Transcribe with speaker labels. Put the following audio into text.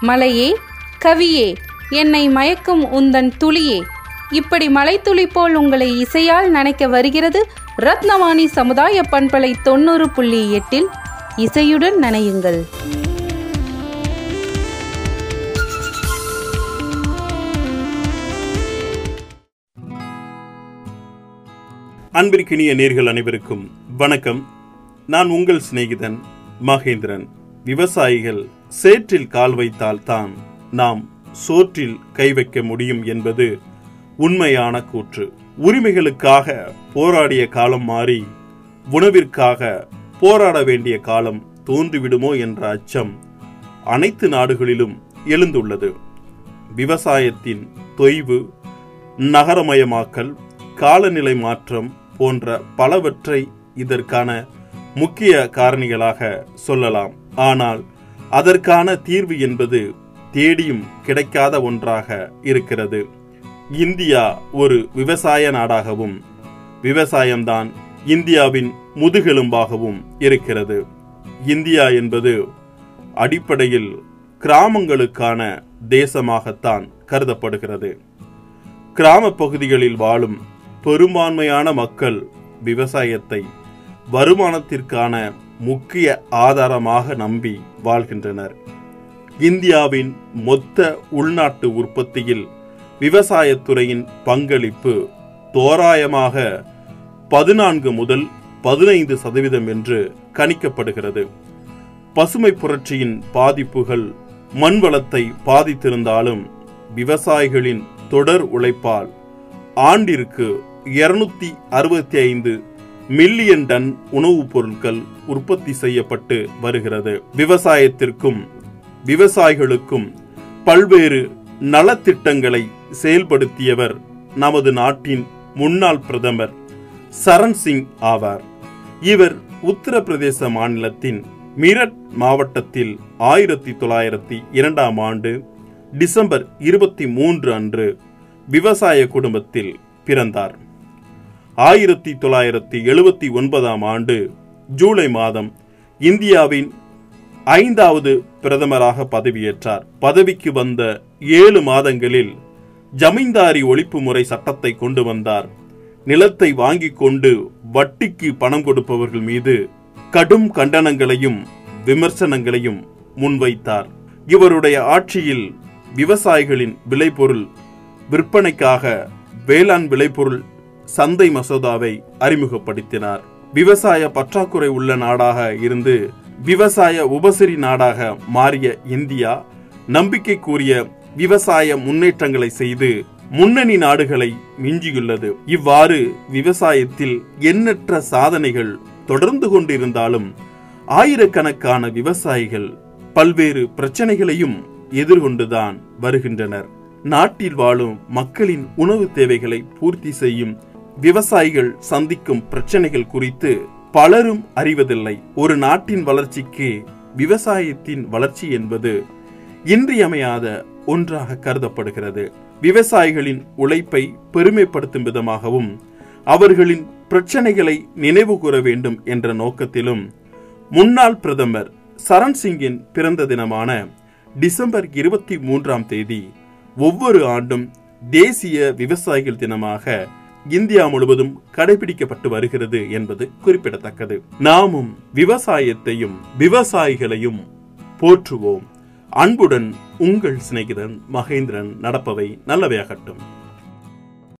Speaker 1: மலையே கவியே என்னை மயக்கும் உந்தன் துளியே. இப்படி மலைத்துளி போல் உங்களை இசையால் நனைக்க வருகிறது ரத்னவாணி சமுதாய பண்பலை தொண்ணூறு புள்ளி எட்டில். இசையுடன் நனையுங்கள்.
Speaker 2: அன்பிற்கினிய நேர்கள் அனைவருக்கும் வணக்கம். நான் உங்கள் சிநேகிதன் மகேந்திரன். விவசாயிகள் சேற்றில் கால் வைத்தால் தான் நாம் சோற்றில் கை வைக்க முடியும் என்பது உண்மையான கூற்று. உரிமைகளுக்காக போராடிய காலம் மாறி உணவிற்காக போராட வேண்டிய காலம் தோன்றிவிடுமோ என்ற அச்சம் அனைத்து நாடுகளிலும் எழுந்துள்ளது. விவசாயத்தின் தொய்வு நகரமயமாக்கல் காலநிலை மாற்றம் போன்ற பலவற்றை இதற்கான முக்கிய காரணிகளாக சொல்லலாம். ஆனால் அதற்கான தீர்வு என்பது தேடியும் கிடைக்காத ஒன்றாக இருக்கிறது. இந்தியா ஒரு விவசாய நாடாகவும் விவசாயம்தான் இந்தியாவின் முதுகெலும்பாகவும் இருக்கிறது. இந்தியா என்பது அடிப்படையில் கிராமங்களுக்கான தேசமாகத்தான் கருதப்படுகிறது. கிராம பகுதிகளில் வாழும் பெரும்பான்மையான மக்கள் விவசாயத்தை வருமானத்திற்கான முக்கிய ஆதாரமாக நம்பி வாழ்கின்றனர். இந்தியாவின் மொத்த உள்நாட்டு உற்பத்தியில் விவசாயத்துறையின் பங்களிப்பு தோராயமாக பதினான்கு முதல் பதினைந்து சதவீதம் என்று கணிக்கப்படுகிறது. பசுமை புரட்சியின் பாதிப்புகள் மண் வளத்தை பாதித்திருந்தாலும் விவசாயிகளின் தொடர் உழைப்பால் ஆண்டிற்கு இருநூத்தி அறுபத்தி ஐந்து மில்லியன் டன் உணவுப் பொருட்கள் உற்பத்தி செய்யப்பட்டு வருகிறது. விவசாயத்திற்கும் விவசாயிகளுக்கும் பல்வேறு நலத்திட்டங்களை செயல்படுத்தியவர் நமது நாட்டின் முன்னாள் பிரதமர் சரண் சிங் ஆவார். இவர் உத்தரப்பிரதேச மாநிலத்தின் மீரட் மாவட்டத்தில் ஆயிரத்தி தொள்ளாயிரத்தி இரண்டாம் ஆண்டு டிசம்பர் இருபத்தி மூன்று அன்று விவசாய குடும்பத்தில் பிறந்தார். ஆயிரத்தி தொள்ளாயிரத்தி எழுபத்தி ஒன்பதாம் ஆண்டு ஜூலை மாதம் இந்தியாவின் ஐந்தாவது பிரதமராக பதவியேற்றார். பதவிக்கு வந்த ஏழு மாதங்களில் ஜமீன்தாரி ஒழிப்பு முறை சட்டத்தை கொண்டு வந்தார். நிலத்தை வாங்கிக் கொண்டு வட்டிக்கு பணம் கொடுப்பவர்கள் மீது கடும் கண்டனங்களையும் விமர்சனங்களையும் முன்வைத்தார். இவருடைய ஆட்சியில் விவசாயிகளின் விளைபொருள் விற்பனைக்காக வேளாண் விளைபொருள் சந்தை மசோதாவை அறிமுகப்படுத்தினார். விவசாய பற்றாக்குறை உள்ள நாடாக இருந்து விவசாய உபசரி நாடாக மாறிய இந்தியா நம்பிக்கைக்குரிய விவசாய முன்னேற்றங்களை செய்து முன்னணி நாடுகளை மிஞ்சியுள்ளது. இவ்வாறு விவசாயத்தில் எண்ணற்ற சாதனைகள் தொடர்ந்து கொண்டிருந்தாலும் ஆயிரக்கணக்கான விவசாயிகள் பல்வேறு பிரச்சனைகளையும் எதிர்கொண்டுதான் வருகின்றனர். நாட்டில் வாழும் மக்களின் உணவு தேவைகளை பூர்த்தி செய்யும் விவசாயிகள் சந்திக்கும் பிரச்சனைகள் குறித்து பலரும் அறிவதில்லை. ஒரு நாட்டின் வளர்ச்சிக்கு விவசாயத்தின் வளர்ச்சி என்பது இன்றியமையாத ஒன்றாக கருதப்படுகிறது. விவசாயிகளின் உழைப்பை பெருமைப்படுத்தும் விதமாகவும் அவர்களின் பிரச்சனைகளை நினைவு கூற வேண்டும் என்ற நோக்கத்திலும் முன்னாள் பிரதமர் சரண் சிங்கின் பிறந்த தினமான டிசம்பர் இருபத்தி மூன்றாம் தேதி ஒவ்வொரு ஆண்டும் தேசிய விவசாயிகள் தினமாக இந்தியா முழுவதும் கடைபிடிக்கப்பட்டு வருகிறது என்பது குறிப்பிடத்தக்கது. நாமும் விவசாயத்தையும் விவசாயிகளையும் போற்றுவோம். அன்புடன் உங்கள் சிநேகிதன் மகேந்திரன் நடப்பவை நல்லவையாகட்டும்.